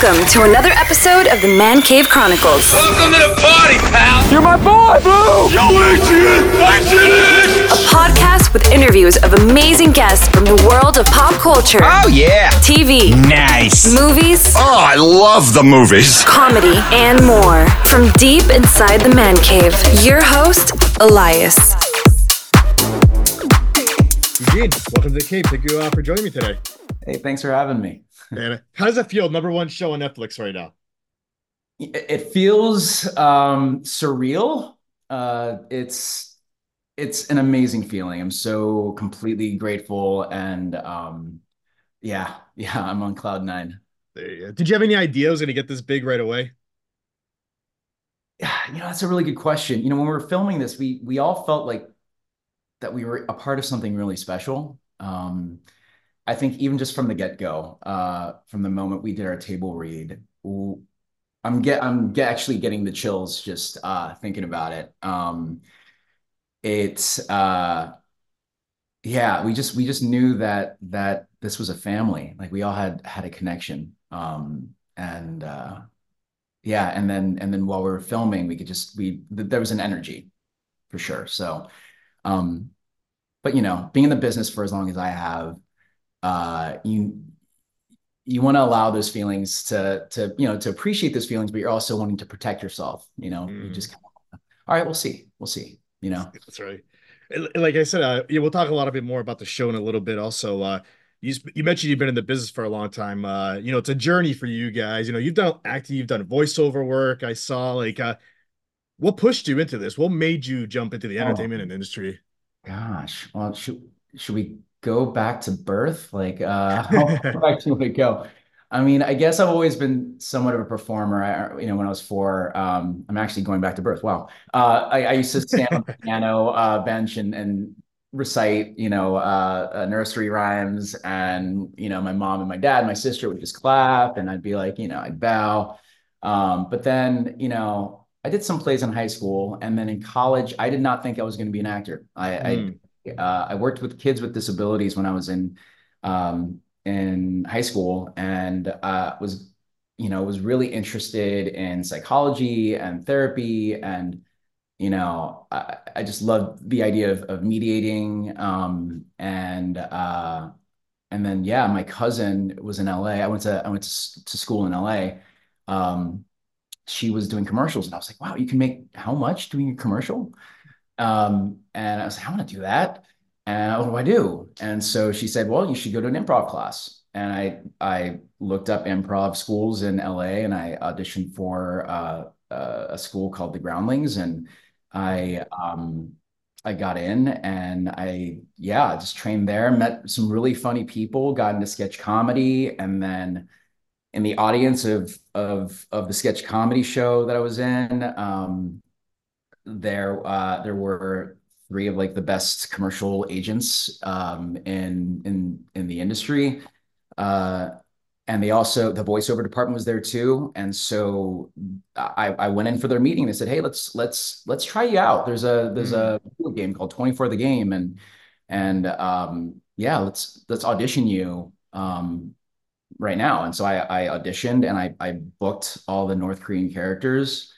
Welcome to another episode of the Man Cave Chronicles, Welcome to the party, pal. You're my boy, Blue! Yo, Adrian, Adrian. a podcast with interviews of amazing guests from the world of pop culture, Oh, yeah. TV, Nice. movies, Oh, I love the movies. comedy, and more. From deep inside the Man Cave, your host, Elias. Eugene, welcome to the Cave. Thank you uh, for joining me today. Hey, thanks for having me. And how does it feel? Number one show on Netflix right now. It feels um, surreal. Uh, it's it's an amazing feeling. I'm so completely grateful, and um, yeah, yeah, I'm on cloud nine. You. Did you have any idea it was going to get this big right away? Yeah, you know, that's a really good question. You know, when we were filming this, we we all felt like that we were a part of something really special. Um, I think even just from the get-go, uh, from the moment we did our table read, I'm get I'm get, actually getting the chills just uh, thinking about it. Um, it's uh, yeah, we just we just knew that that this was a family. Like we all had had a connection. Um, and uh, yeah, and then and then while we were filming, we could just we th- there was an energy for sure. So, um, but you know, being in the business for as long as I have, uh, you you want to allow those feelings to to you know to appreciate those feelings, but you're also wanting to protect yourself. You know, you Mm. just kind of, all right, we'll see, we'll see. You know, That's right. Like I said, uh, yeah, we'll talk a lot bit more about the show in a little bit. Also, uh, you you mentioned you've been in the business for a long time. Uh, you know, it's a journey for you guys. You know, you've done acting, you've done voiceover work. I saw like, uh, what pushed you into this? What made you jump into the Oh. entertainment industry? gosh, well, should should we go back to birth? Like, uh, how far back do you want to go? I mean, I guess I've always been somewhat of a performer. I, you know, when I was four, um, I'm actually going back to birth. Wow. Uh, I, I used to stand on the piano uh, bench and, and recite, you know, uh, uh, nursery rhymes. And, you know, my mom and my dad, my sister would just clap and I'd be like, you know, I'd bow. Um, but then, you know, I did some plays in high school. And then in college, I did not think I was going to be an actor. I, Mm. I, uh, I worked with kids with disabilities when I was in, um, in high school and uh, was you know was really interested in psychology and therapy and you know I, I just loved the idea of, of mediating um, and uh, and then yeah my cousin was in LA I went to I went to, to school in LA um, she was doing commercials and I was like wow you can make how much doing a commercial um, and I was like I want to do that and what do I do? And so she said, well, you should go to an improv class. And I I looked up improv schools in LA and I auditioned for uh, uh, a school called the Groundlings. And I um, I got in and I yeah just trained there, met some really funny people, got into sketch comedy, and then in the audience of of of the sketch comedy show that I was in, um, there uh, there were three of like the best commercial agents um, in in in the industry. Uh, and they also the voiceover department was there too. And so I, I went in for their meeting. They said, "Hey, let's let's let's try you out. There's a there's a video game called 24 the Game, and and um, yeah, let's let's audition you um, right now." And so I, I auditioned and I I booked all the North Korean characters,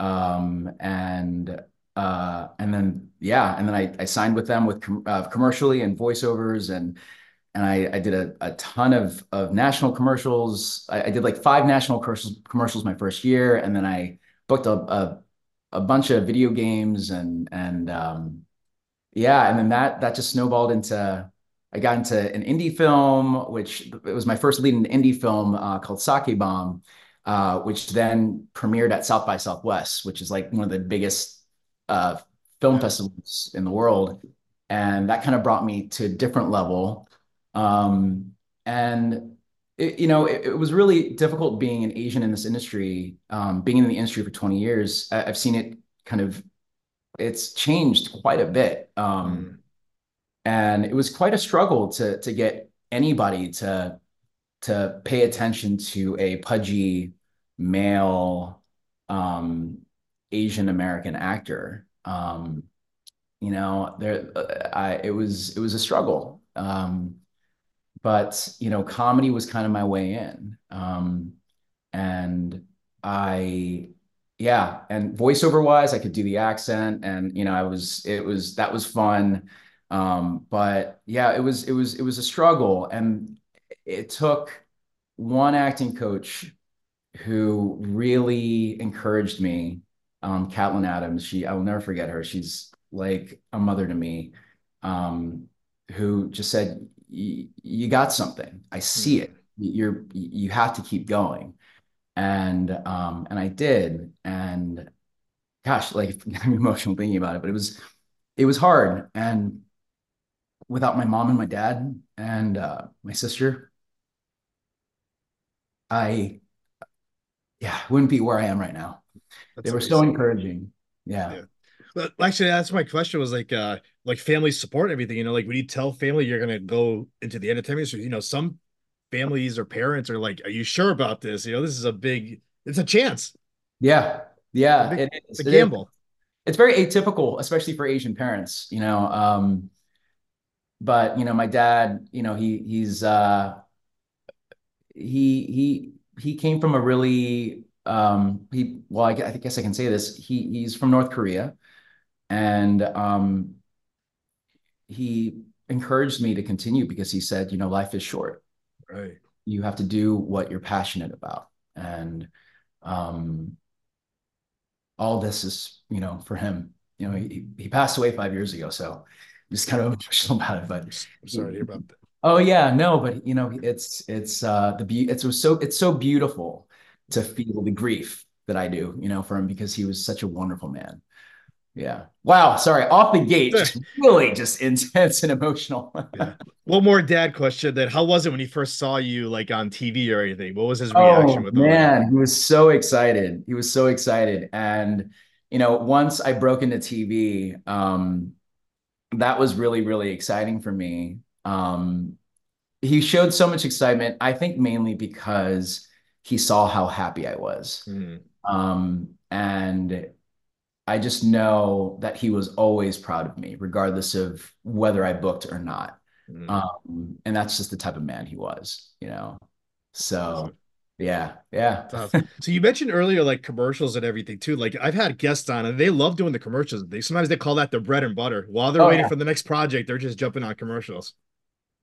um, and uh, and then yeah, and then I, I signed with them with com uh, commercially and voiceovers and and I, I did a, a ton of of national commercials. I, I did like five national commercials commercials my first year, and then I booked a a, a bunch of video games and and um, yeah, and then that that just snowballed into I got into an indie film, which it was my first lead in an indie film uh, called Sake Bomb, uh, which then premiered at South by Southwest, which is like one of the biggest uh, film festivals in the world. And that kind of brought me to a different level. Um, and it, you know, it, it was really difficult being an Asian in this industry, um, being in the industry for 20 years. I, I've seen it kind of, it's changed quite a bit. Um, and it was quite a struggle to to get anybody to to pay attention to a pudgy male um, Asian American actor. Um, you know, there, uh, I it was it was a struggle. Um, but you know, comedy was kind of my way in. Um, and I yeah, and voiceover wise, I could do the accent, and you know, I was it was that was fun. Um, but yeah, it was it was it was a struggle, and it took one acting coach who really encouraged me, um, Catlin Adams. She I will never forget her. She's like a mother to me. Um, who just said, "You got something. I see it. You're you have to keep going." and um and I did and gosh like I'm emotional thinking about it but it was it was hard and without my mom and my dad and uh my sister I yeah wouldn't be where I am right now That's they were amazing. so encouraging yeah. yeah. But actually, that's my question was like, uh, like family support and everything. You know, like when you tell family you're gonna go into the entertainment industry, you know, some families or parents are like, "Are you sure about this? You know, this is a big, it's a chance." Yeah, yeah, it's a, big, it's a gamble. It it's very atypical, especially for Asian parents. You know, um, but you know, my dad, you know, he he's uh, he he he came from a really um, he well, I, I guess I can say this. He he's from North Korea, and um, he encouraged me to continue because he said, you know, life is short Right. You have to do what you're passionate about. And um, all this is, you know, for him. You know, he, he passed away five years ago, so just kind of emotional about it. But I'm sorry to hear about that. Oh yeah, no, but you know, it's it's uh the be it's so it's so beautiful to feel the grief that I do, you know, for him because he was such a wonderful man. Yeah. Wow. Sorry. Off the gate, just really just intense and emotional. yeah. One more dad question then. How was it when he first saw you like on TV or anything? What was his reaction oh, with Man, he was so excited. He was so excited. And you know, once I broke into TV, um, that was really, really exciting for me. Um, he showed so much excitement, I think mainly because he saw how happy I was. Mm-hmm. Um, and I just know that he was always proud of me, regardless of whether I booked or not. Mm. Um, and that's just the type of man he was, you know. So yeah, yeah. so you mentioned earlier like commercials and everything too. Like I've had guests on and they love doing the commercials. They sometimes they call that the bread and butter. While they're oh, waiting yeah. for the next project, they're just jumping on commercials.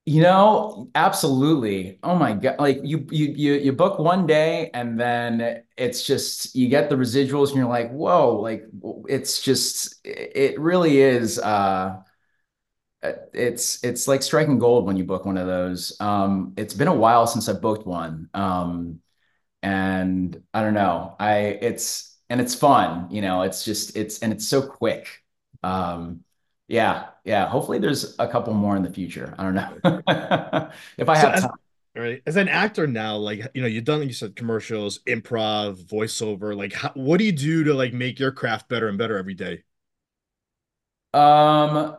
You know, absolutely. Oh my God. Like you you you you book one day and then it's just you get the residuals and you're like, whoa, like it's just it really is uh it's it's like striking gold when you book one of those. Um it's been a while since I booked one. Um and I don't know. I it's and it's fun, you know, it's just it's and it's so quick. Um yeah, yeah. Hopefully, there's a couple more in the future. I don't know if I have as, time. Right, as an actor now, like you know, you've done, you said commercials, improv, voiceover. Like, how, what do you do to like make your craft better and better every day? Um,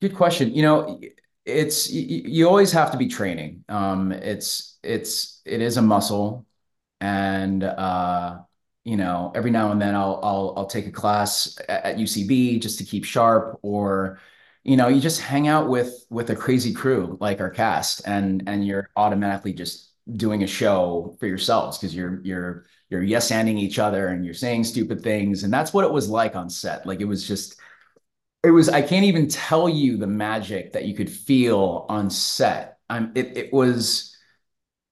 good question. You know, it's you, you always have to be training. Um, it's it's it is a muscle, and uh, you know, every now and then I'll I'll I'll take a class at, UCB just to keep sharp, or you know, you just hang out with with a crazy crew like our cast, and and you're automatically just doing a show for yourselves because you're you're you're yes anding each other and you're saying stupid things, and that's what it was like on set. Like it was just it was I can't even tell you the magic that you could feel on set. I'm it it was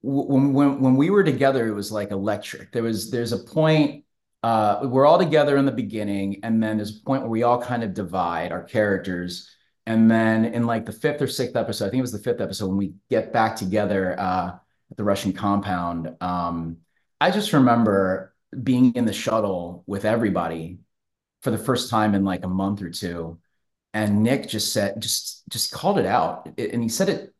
when when when we were together, it was like electric. There was there's a point uh, we're all together in the beginning, and then there's a point where we all kind of divide our characters. And then in like the fifth or sixth episode, I think it was the fifth episode when we get back together uh, at the Russian compound. Um, I just remember being in the shuttle with everybody for the first time in like a month or two, and Nick just said just just called it out, and he said it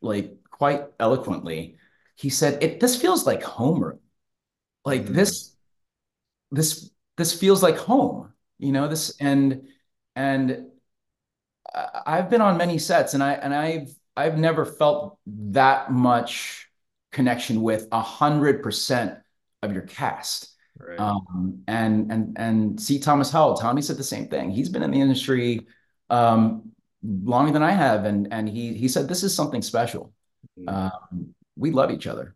like quite eloquently he said, "It this feels like homeroom. Like mm-hmm. this, this, this feels like home. You know this, and and I've been on many sets, and I and I've I've never felt that much connection with a hundred percent of your cast. Right. Um, and and and C. Thomas Howell, Tommy said the same thing. He's been in the industry um, longer than I have, and and he he said this is something special. Mm-hmm. Um, we love each other.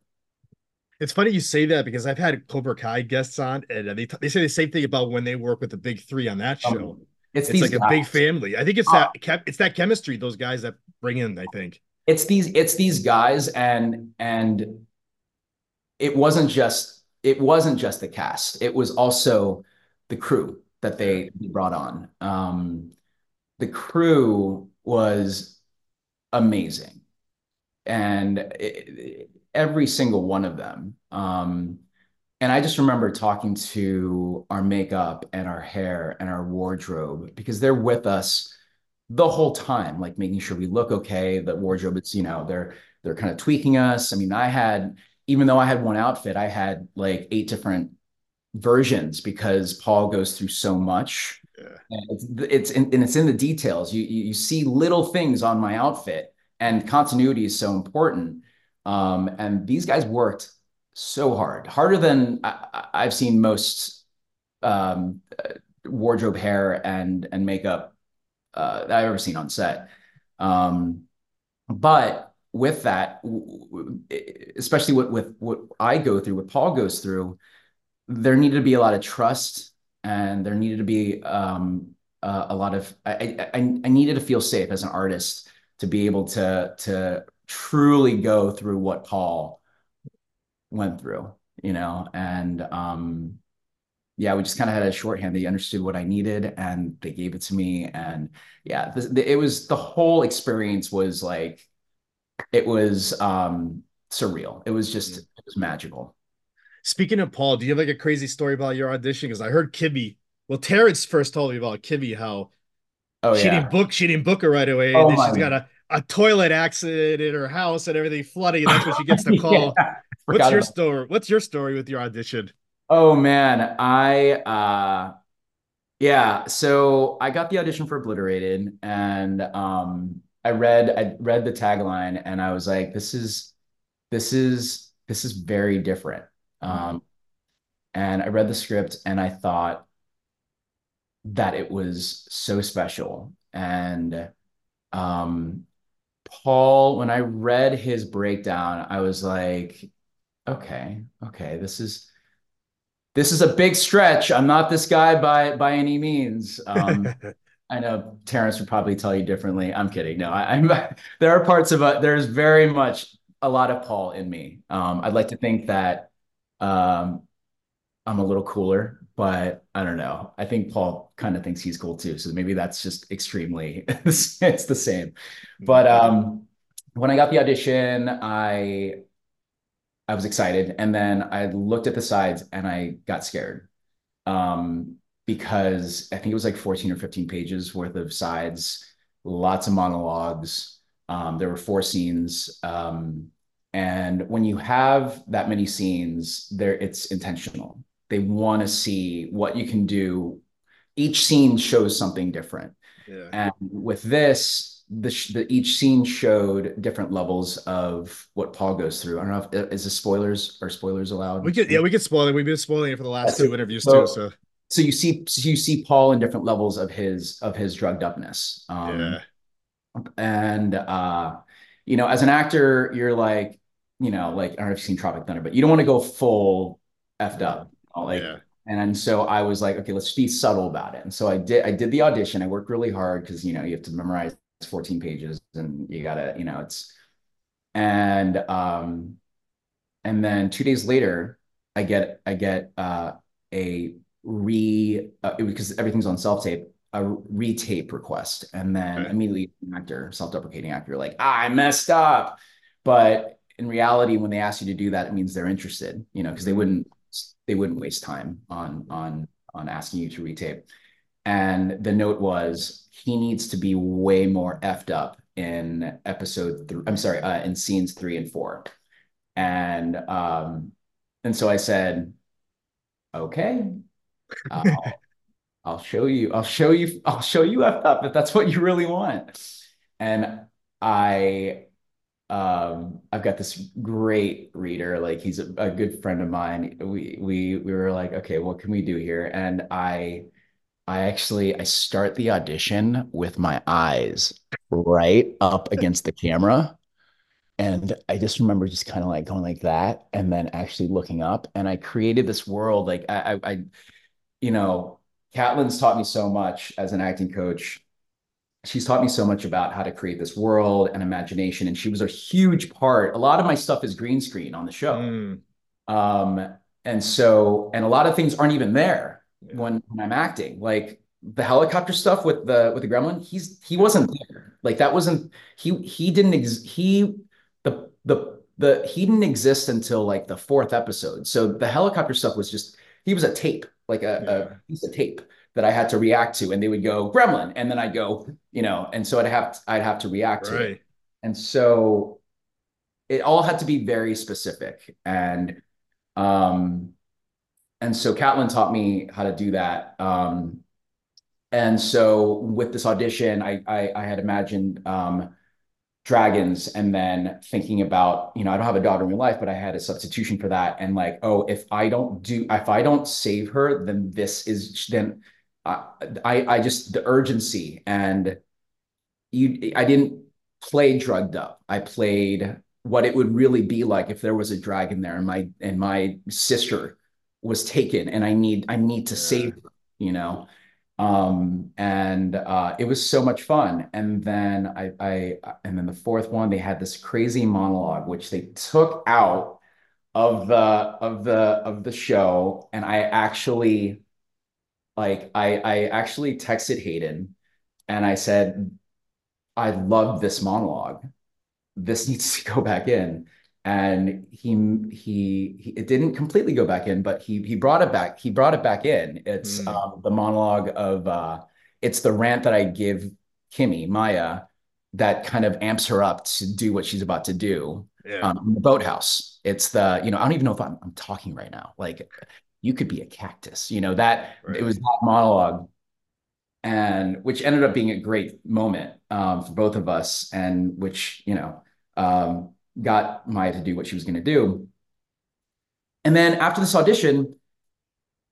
It's funny you say that because I've had Cobra Kai guests on, and they they say the same thing about when they work with the big three on that Um, show. it's It's these like a big family. I think it's that chem- it's that chemistry those guys that bring in. I think. it's these it's these guys and and it wasn't just it wasn't just the cast it was also the crew that they brought on um the crew was amazing and it, every single one of them um and I just remember talking to our makeup and our hair and our wardrobe because they're with us the whole time, like making sure we look okay. The wardrobe, it's, you know, they're they're kind of tweaking us. I mean, I had, even though I had one outfit, I had like eight different versions because Paul goes through so much. Yeah. And it's it's in, and it's in the details. You, you you see little things on my outfit, and continuity is so important. Um, and these guys worked so hard, harder than I, I've seen most um, uh, wardrobe, hair, and and makeup uh, that I've ever seen on set. Um, but with that, especially with with what I go through, what Paul goes through, there needed to be a lot of trust, and there needed to be um, a, a lot of I, I I needed to feel safe as an artist to be able to to truly go through what Paul went through, you know, and um, yeah, we just kind of had a shorthand. They understood what I needed and they gave it to me. And yeah, this, the, it was the whole experience was like, it was um, surreal. It was just, it was magical. Speaking of Paul, do you have like a crazy story about your audition? Because I heard Kimi. Well, Terrence first told me about Kimi how Oh she yeah. didn't book she didn't book her right away, Oh, and then she's got a, a toilet accident in her house and everything flooding, and that's when she gets the call. Yeah, What's your story? What's your story with your audition? Oh man, I uh yeah, so I got the audition for Obliterated and um I read I read the tagline and I was like this is this is this is very different. Um and I read the script and I thought that it was so special and um Paul when I read his breakdown I was like okay, okay, this is this is a big stretch. I'm not this guy by by any means. Um, I know Terrence would probably tell you differently. I'm kidding. No, I, I'm. There are parts of it. There's very much a lot of Paul in me. Um, I'd like to think that um, I'm a little cooler, but I don't know. I think Paul kind of thinks he's cool too. So maybe that's just extremely. it's the same. But um, when I got the audition, I I was excited, and then I looked at the sides and I got scared um, because I think it was like 14 or 15 pages worth of sides, lots of monologues. Um, there were four scenes, um, and when you have that many scenes, there it's intentional. They want to see what you can do. Each scene shows something different. yeah. And with this, the, the each scene showed different levels of what Paul goes through. I don't know if is the spoilers are spoilers allowed. We could yeah, we could spoil it. We've been spoiling it for the last Yeah, two interviews so- too. So so you see so you see Paul in different levels of his of his drugged upness. Um, yeah. and uh, you know, as an actor, you're like, you know, like I don't know if you've seen Tropic Thunder, but you don't want to go full effed up. Know, Like yeah. And so I was like, okay, let's be subtle about it. And so I did, I did the audition. I worked really hard because, you know, you have to memorize 14 pages and you gotta, you know, it's, and, um, and then two days later, I get, I get, uh, a re, uh, because everything's on self-tape, a retape request. And then immediately an actor, self-deprecating actor, like, ah, I messed up. But in reality, when they ask you to do that, it means they're interested, you know, because they wouldn't they wouldn't waste time on on on asking you to retape. And the note was he needs to be way more effed up in episode three. I'm sorry, uh, in scenes three and four. And um, and so I said, okay, I'll, I'll show you. I'll show you. I'll show you effed up if that's what you really want. And I um I've got this great reader like he's a, a good friend of mine we we we were like okay what can we do here and I I actually I start the audition with my eyes right up against the camera And I just remember just kind of like going like that and then actually looking up. And I created this world. Like I, I, I you know, Catlin's taught me so much as an acting coach. She's taught me so much about how to create this world and imagination. And she was a huge part. A lot of my stuff is green screen on the show. Mm, Um, and so, and a lot of things aren't even there Yeah. when, when I'm acting. Like the helicopter stuff with the with the gremlin, he's he wasn't there. Like that wasn't he he didn't ex he the the the he didn't exist until like the fourth episode. So the helicopter stuff was just he was a tape, like a, Yeah. a piece of tape that I had to react to, and they would go gremlin, and then I'd go, you know, and so I'd have to, I'd have to react to it. And so it all had to be very specific. And um and so Catlin taught me how to do that. Um and so with this audition, I I, I had imagined um dragons and then thinking about, you know, I don't have a daughter in real life, but I had a substitution for that. And like, oh, if I don't do if I don't save her, then this is then I I, I just the urgency and you I didn't play drugged up. I played what it would really be like if there was a dragon there and my and my sister was taken and I need I need to Yeah. save her, you know. Um and uh it was so much fun. And then I I and then the fourth one they had this crazy monologue which they took out of the of the of the show and I actually like I I actually texted Hayden and I said I love this monologue. This needs to go back in. And he, he he it didn't completely go back in, but he he brought it back. He brought it back in. It's Mm. um, the monologue of uh, it's the rant that I give Kimi Maya that kind of amps her up to do what she's about to do Yeah. um, in the boathouse. It's the you know I don't even know if I'm I'm talking right now. Like you could be a cactus. You know that Right. it was that monologue and which ended up being a great moment um, for both of us, and which you know um, got Maya to do what she was going to do. And then after this audition,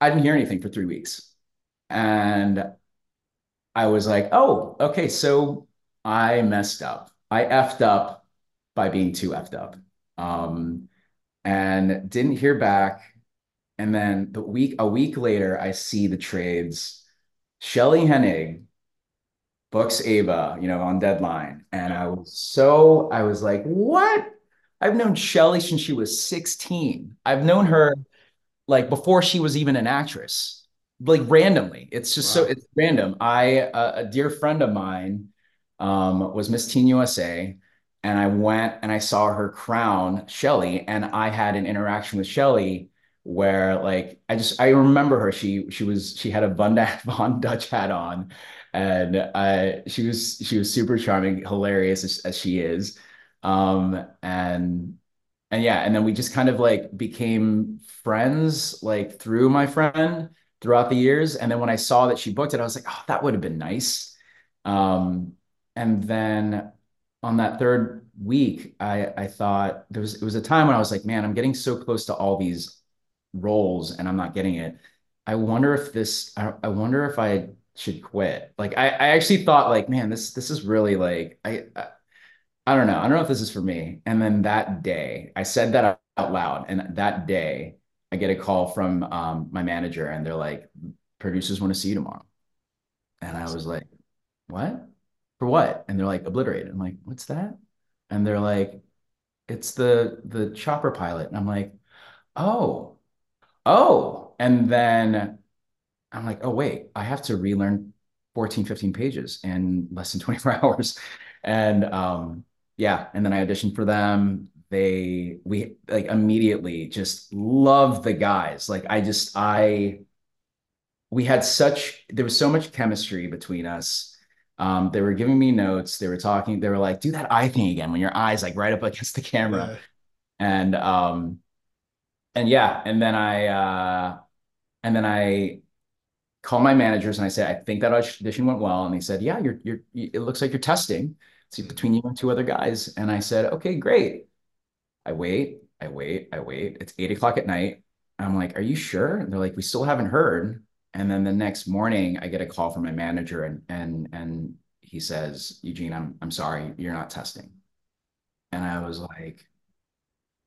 I didn't hear anything for three weeks, and I was like, "Oh, okay, so I messed up. I effed up by being too effed up," um, and didn't hear back. And then the week a week later, I see the trades. Shelley Hennig books Ava, you know, on deadline. And I was so, I was like, what? I've known Shelley since she was 16. I've known her like before she was even an actress, like randomly. It's just so, it's random. I, uh, a dear friend of mine um, was Miss Teen USA. And I went and I saw her crown Shelley, and I had an interaction with Shelley where like I just I remember her. She she was she had a Von, Von Dutch hat on, and uh, she was she was super charming, hilarious as, as she is, um, and and yeah, and then we just kind of like became friends like through my friend throughout the years, and then when I saw that she booked it, I was like, oh, that would have been nice, um, and then on that third week, I I thought there was it was a time when I was like, man, I'm getting so close to all these roles and I'm not getting it. I wonder if this I, I wonder if I should quit. Like I, I actually thought like, man, this this is really like I, I I don't know. I don't know if this is for me. And then that day, I said that out loud. And that day, I get a call from um, my manager, and they're like, "Producers want to see you tomorrow." And I was like, "What? For what?" And they're like, "Obliterated." I'm like, "What's that?" And they're like, "It's the the chopper pilot." And I'm like, "Oh." Oh, and then I'm like, oh, wait, I have to relearn 14, 15 pages in less than 24 hours. And um, yeah, and then I auditioned for them. They, we like immediately just loved the guys. Like, I just, I, we had such, there was so much chemistry between us. Um, they were giving me notes. They were talking, they were like, do that eye thing again when your eyes like right up against the camera. Yeah. And, um, and yeah, and then I uh and then I call my managers and I say, I think that audition went well. And they said, Yeah, you're you're it looks like you're testing. It's between you and two other guys. And I said, Okay, great. I wait, I wait, I wait. It's eight o'clock at night. I'm like, Are you sure? And they're like, We still haven't heard. And then the next morning I get a call from my manager and and and he says, Eugene, I'm I'm sorry, you're not testing. And I was like,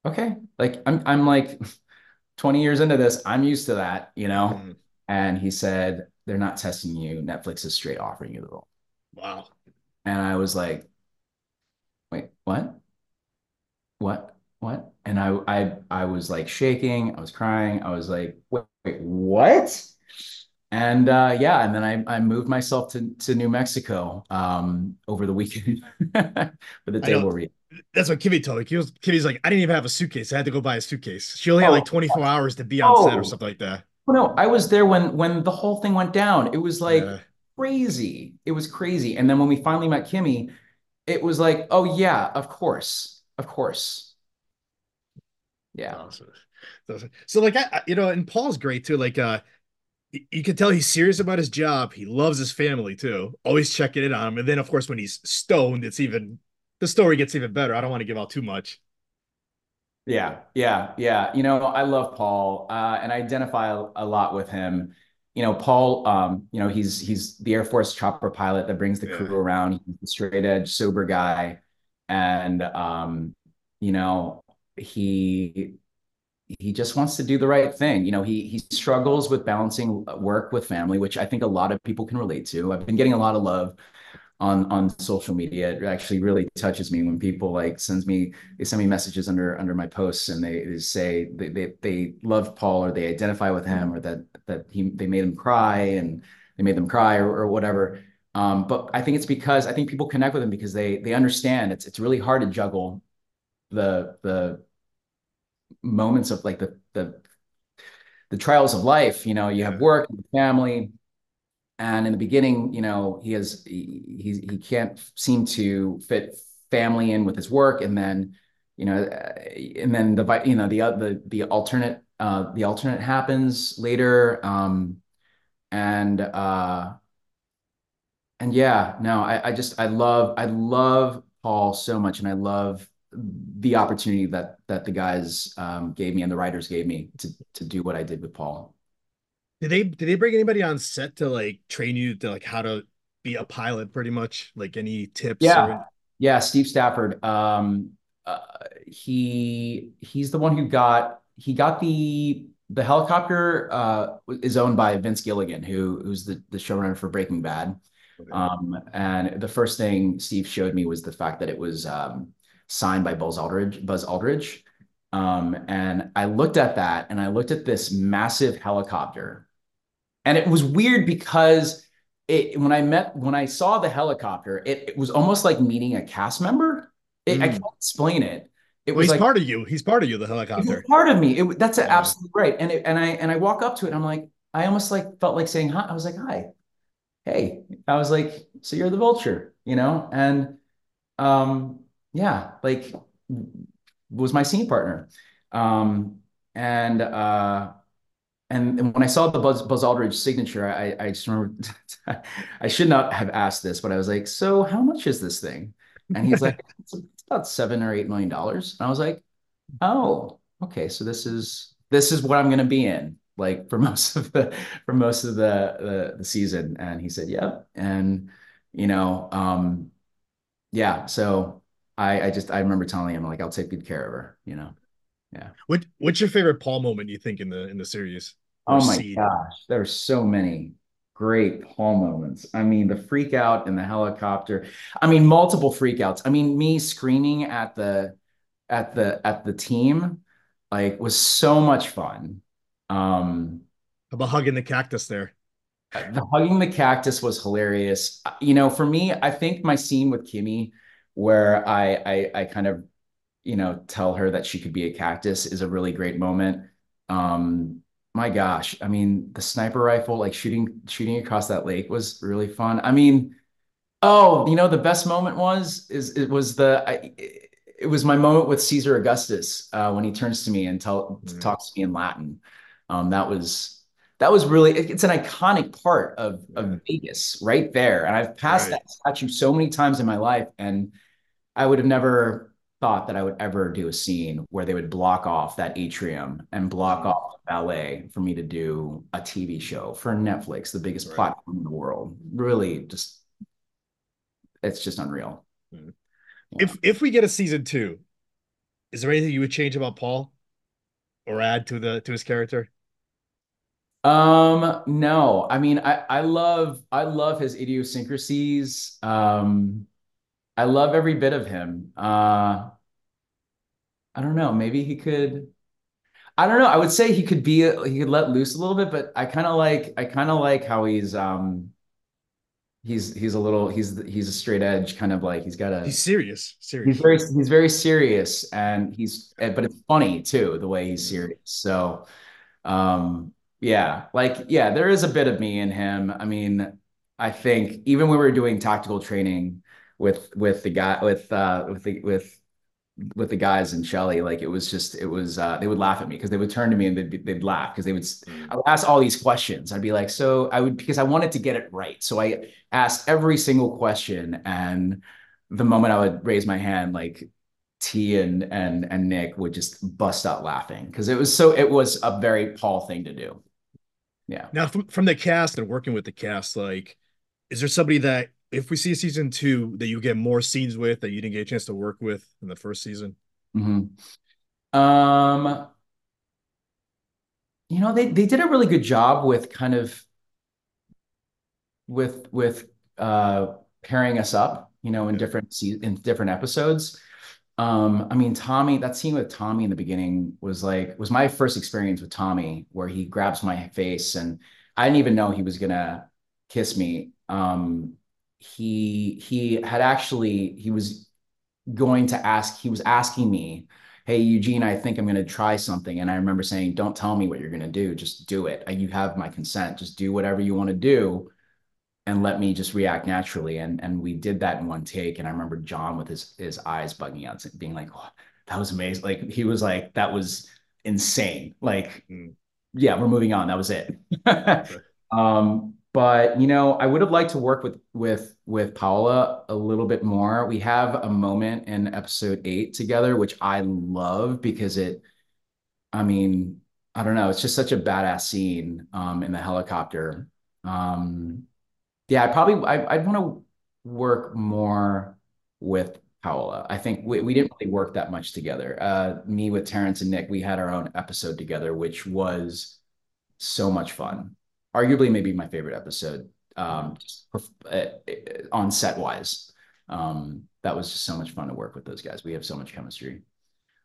okay, like I'm I'm like 20 years into this, I'm used to that, you know? Mm, And he said, they're not testing you. Netflix is straight offering you the role. wow. And I was like, wait, what? What? What? And I I I was like shaking, I was crying, I was like, wait, wait what? And uh, yeah, and then I, I moved myself to, to New Mexico um, over the weekend for the table read. That's what Kimi told me. He was, Kimi's like, I didn't even have a suitcase. I had to go buy a suitcase. She only had like Oh. 24 hours to be on set Oh. or something like that. Oh, no, I was there when when the whole thing went down. It was like Yeah. crazy. It was crazy. And then when we finally met Kimi, it was like, oh yeah, of course, of course. Yeah. Awesome. So, like I- you know, and Paul's great too. Like uh you can tell he's serious about his job. He loves his family too. Always checking in on him. And then of course when he's stoned, it's even the story gets even better. I don't want to give out too much. Yeah, yeah, yeah. You know, I love Paul, uh, and I identify a, lot with him. You know, Paul, um, you know, he's he's the Air Force chopper pilot that brings the Yeah. crew around. He's straight edge, sober guy, and um, you know, he he just wants to do the right thing. You know, he he struggles with balancing work with family, which I think a lot of people can relate to. I've been getting a lot of love on on social media. It actually really touches me when people like sends me they send me messages under under my posts and they, they say they, they they love Paul or they identify with him or that that he they made him cry and they made them cry or, or whatever. Um, but I think it's because I think people connect with him because they they understand it's it's really hard to juggle the the moments of like the the the trials of life. You know, you have work, family, and in the beginning, you know, he has he he, can't seem to fit family in with his work, and then you know, uh, and then the you know the the the alternate uh the alternate happens later, um, and uh, and yeah, no, I I just I love I love Paul so much, and I love the opportunity that that the guys um, gave me and the writers gave me to to do what I did with Paul. Did they did they bring anybody on set to like train you to like how to be a pilot pretty much? Like any tips Yeah. or Yeah, Steve Stafford. Um, uh, he he's the one who got he got the the helicopter uh, is owned by Vince Gilligan, who who's the the showrunner for Breaking Bad. Um, and the first thing Steve showed me was the fact that it was um, signed by Buzz Aldridge. Buzz Aldridge. Um, and I looked at that, and I looked at this massive helicopter, and it was weird because it when I met when I saw the helicopter, it, it was almost like meeting a cast member. It, I Mm. can't explain it. It Well, was he's like part of you. He's part of you, the helicopter. part of me. It, that's Yeah. absolutely right. And it, and I and I walk up to it. I'm like, I almost like felt like saying hi. I was like, hi, hey. I was like, so you're the vulture, you know? And um, yeah, like was my scene partner. Um, and uh, and, and when I saw the Buzz, Buzz Aldridge signature, I, I just remember I should not have asked this, but I was like, so how much is this thing? And he's like, it's, about seven or eight million dollars. And I was like, oh, okay. So this is this is what I'm gonna be in, like for most of the for most of the the, the season. And he said, yep. And you know, um, yeah. So I I just I remember telling him like, I'll take good care of her, you know. Yeah. What what's your favorite Paul moment you think in the in the series? Oh my scene? gosh, there are so many great Paul moments. I mean, the freak out in the helicopter. I mean, multiple freakouts. I mean, me screaming at the at the at the team like was so much fun. Um How about hugging the cactus there? the hugging the cactus was hilarious. You know, for me, I think my scene with Kimi where I I I kind of you know tell her that she could be a cactus is a really great moment. Um my gosh, I mean, the sniper rifle like shooting shooting across that lake was really fun. I mean, oh, you know, the best moment was is it was the I, it was my moment with Caesar Augustus uh, when he turns to me and tell Mhm. talks to me in Latin. Um, that was that was really it- it's an iconic part of Yeah. of Vegas right there. And I've passed Right. that statue so many times in my life, and I would have never thought that I would ever do a scene where they would block off that atrium and block off the ballet for me to do a TV show for Netflix, the biggest Right. platform in the world. Really, just it's just unreal. If if we get a season two, is there anything you would change about Paul or add to the to his character? Um, no. I mean, I I love I love his idiosyncrasies. Um, I love every bit of him. Uh, I don't know. Maybe he could. I don't know. I would say he could be he could let loose a little bit, but I kind of like I kind of like how he's um he's he's a little he's he's a straight edge kind of like he's got a He's serious, serious. he's very he's very serious and he's but it's funny too the way he's serious. So um yeah, like yeah, there is a bit of me in him. I mean, I think even when we were doing tactical training with with the guy with uh with the with with the guys and Shelley, like it was just it was uh they would laugh at me because they would turn to me and they'd they'd laugh because they would s- I would ask all these questions. I'd be like, so I would because I wanted to get it right. So I asked every single question and the moment I would raise my hand, like T and and and Nick would just bust out laughing because it was so it was a very Paul thing to do. Yeah. Now, from from the cast and working with the cast, like, is there somebody that if we see a season two that you get more scenes with that you didn't get a chance to work with in the first season? Mhm. Um, you know, they they did a really good job with kind of with with uh pairing us up, you know, in different se in different episodes. Um, I mean, Tommy, that scene with Tommy in the beginning was like was my first experience with Tommy, where he grabs my face and I didn't even know he was gonna kiss me. Um, he he had actually he was going to ask, he was asking me, Hey, Eugene, I think I'm going to try something. And I remember saying, Don't tell me what you're going to do. Just do it. You have my consent. Just do whatever you want to do and let me just react naturally. And, and we did that in one take. And I remember Jon with his, his eyes bugging out, being like, oh, That was amazing. Like, he was like, That was insane. Like, Mm. yeah, we're moving on. That was it. um, but you know, I would have liked to work with with with Paola a little bit more. We have a moment in episode eight together, which I love because it, I mean, I don't know, it's just such a badass scene um, in the helicopter. Um, yeah, I probably I, I'd want to work more with Paola. I think we, we didn't really work that much together. Uh, me with Terrence and Nick, we had our own episode together, which was so much fun. Arguably, maybe my favorite episode um, perf- uh, uh, on set wise. Um, that was just so much fun to work with those guys. We have so much chemistry.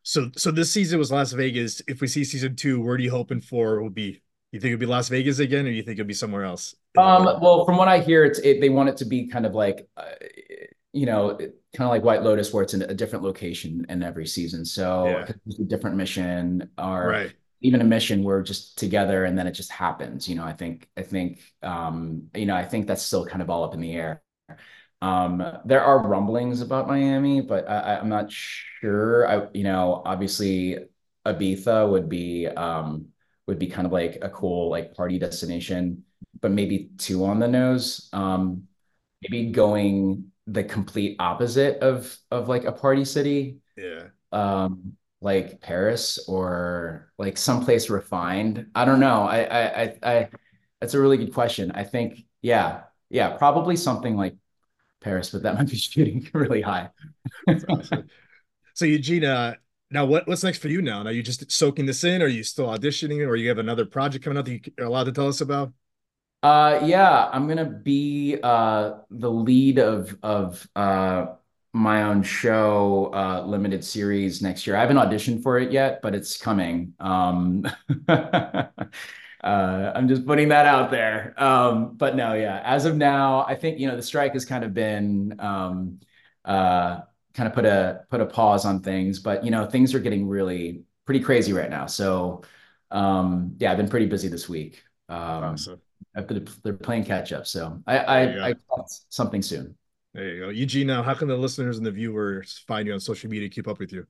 So, so this season was Las Vegas. If we see season two, where are you hoping for it will be? You think it'll be Las Vegas again, or you think it'll be somewhere else? Um, well, from what I hear, it's it, they want it to be kind of like, uh, you know, kind of like White Lotus, where it's in a different location in every season. So Yeah. it's a different mission, or right. Even a mission where we're just together and then it just happens. You know, I think I think um, you know, I think that's still kind of all up in the air. Um, there are rumblings about Miami, but I, I- I'm not sure. I, you know, obviously Ibiza would be um would be kind of like a cool like party destination, but maybe too on the nose. Um, maybe going the complete opposite of of like a party city Yeah. um like Paris or like someplace refined? I don't know. I I I, I that's a really good question. I think yeah, yeah, probably something like Paris, but that might be shooting really high. Awesome. So Eugene, uh, now what what's next for you now? Now you just soaking this in, or are you still auditioning, or you have another project coming out that you're allowed to tell us about? Uh yeah, I'm gonna be uh the lead of of uh my own show uh limited series next year. I haven't auditioned for it yet, but it's coming. Um uh I'm just putting that out there. Um but no, yeah, as of now, I think you know the strike has kind of been um uh kind of put a put a pause on things, but you know things are getting really pretty crazy right now. So um yeah, I've been pretty busy this week. Um Awesome. I've been, they're playing catch up, so I. I, I something soon. There you go, Eugene. Now, how can the listeners and the viewers find you on social media? Keep up with you.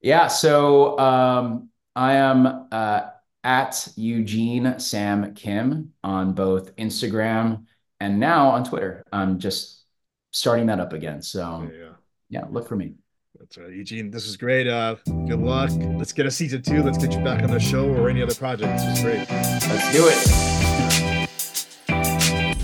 Yeah, so um, I am uh, at Eugene Sam Kim on both Instagram and now on Twitter. I'm just starting that up again, so yeah, look for me. That's right, Eugene. This was great. Uh, good luck. Let's get a season two. Let's get you back on the show or any other project. This was great. Let's do it.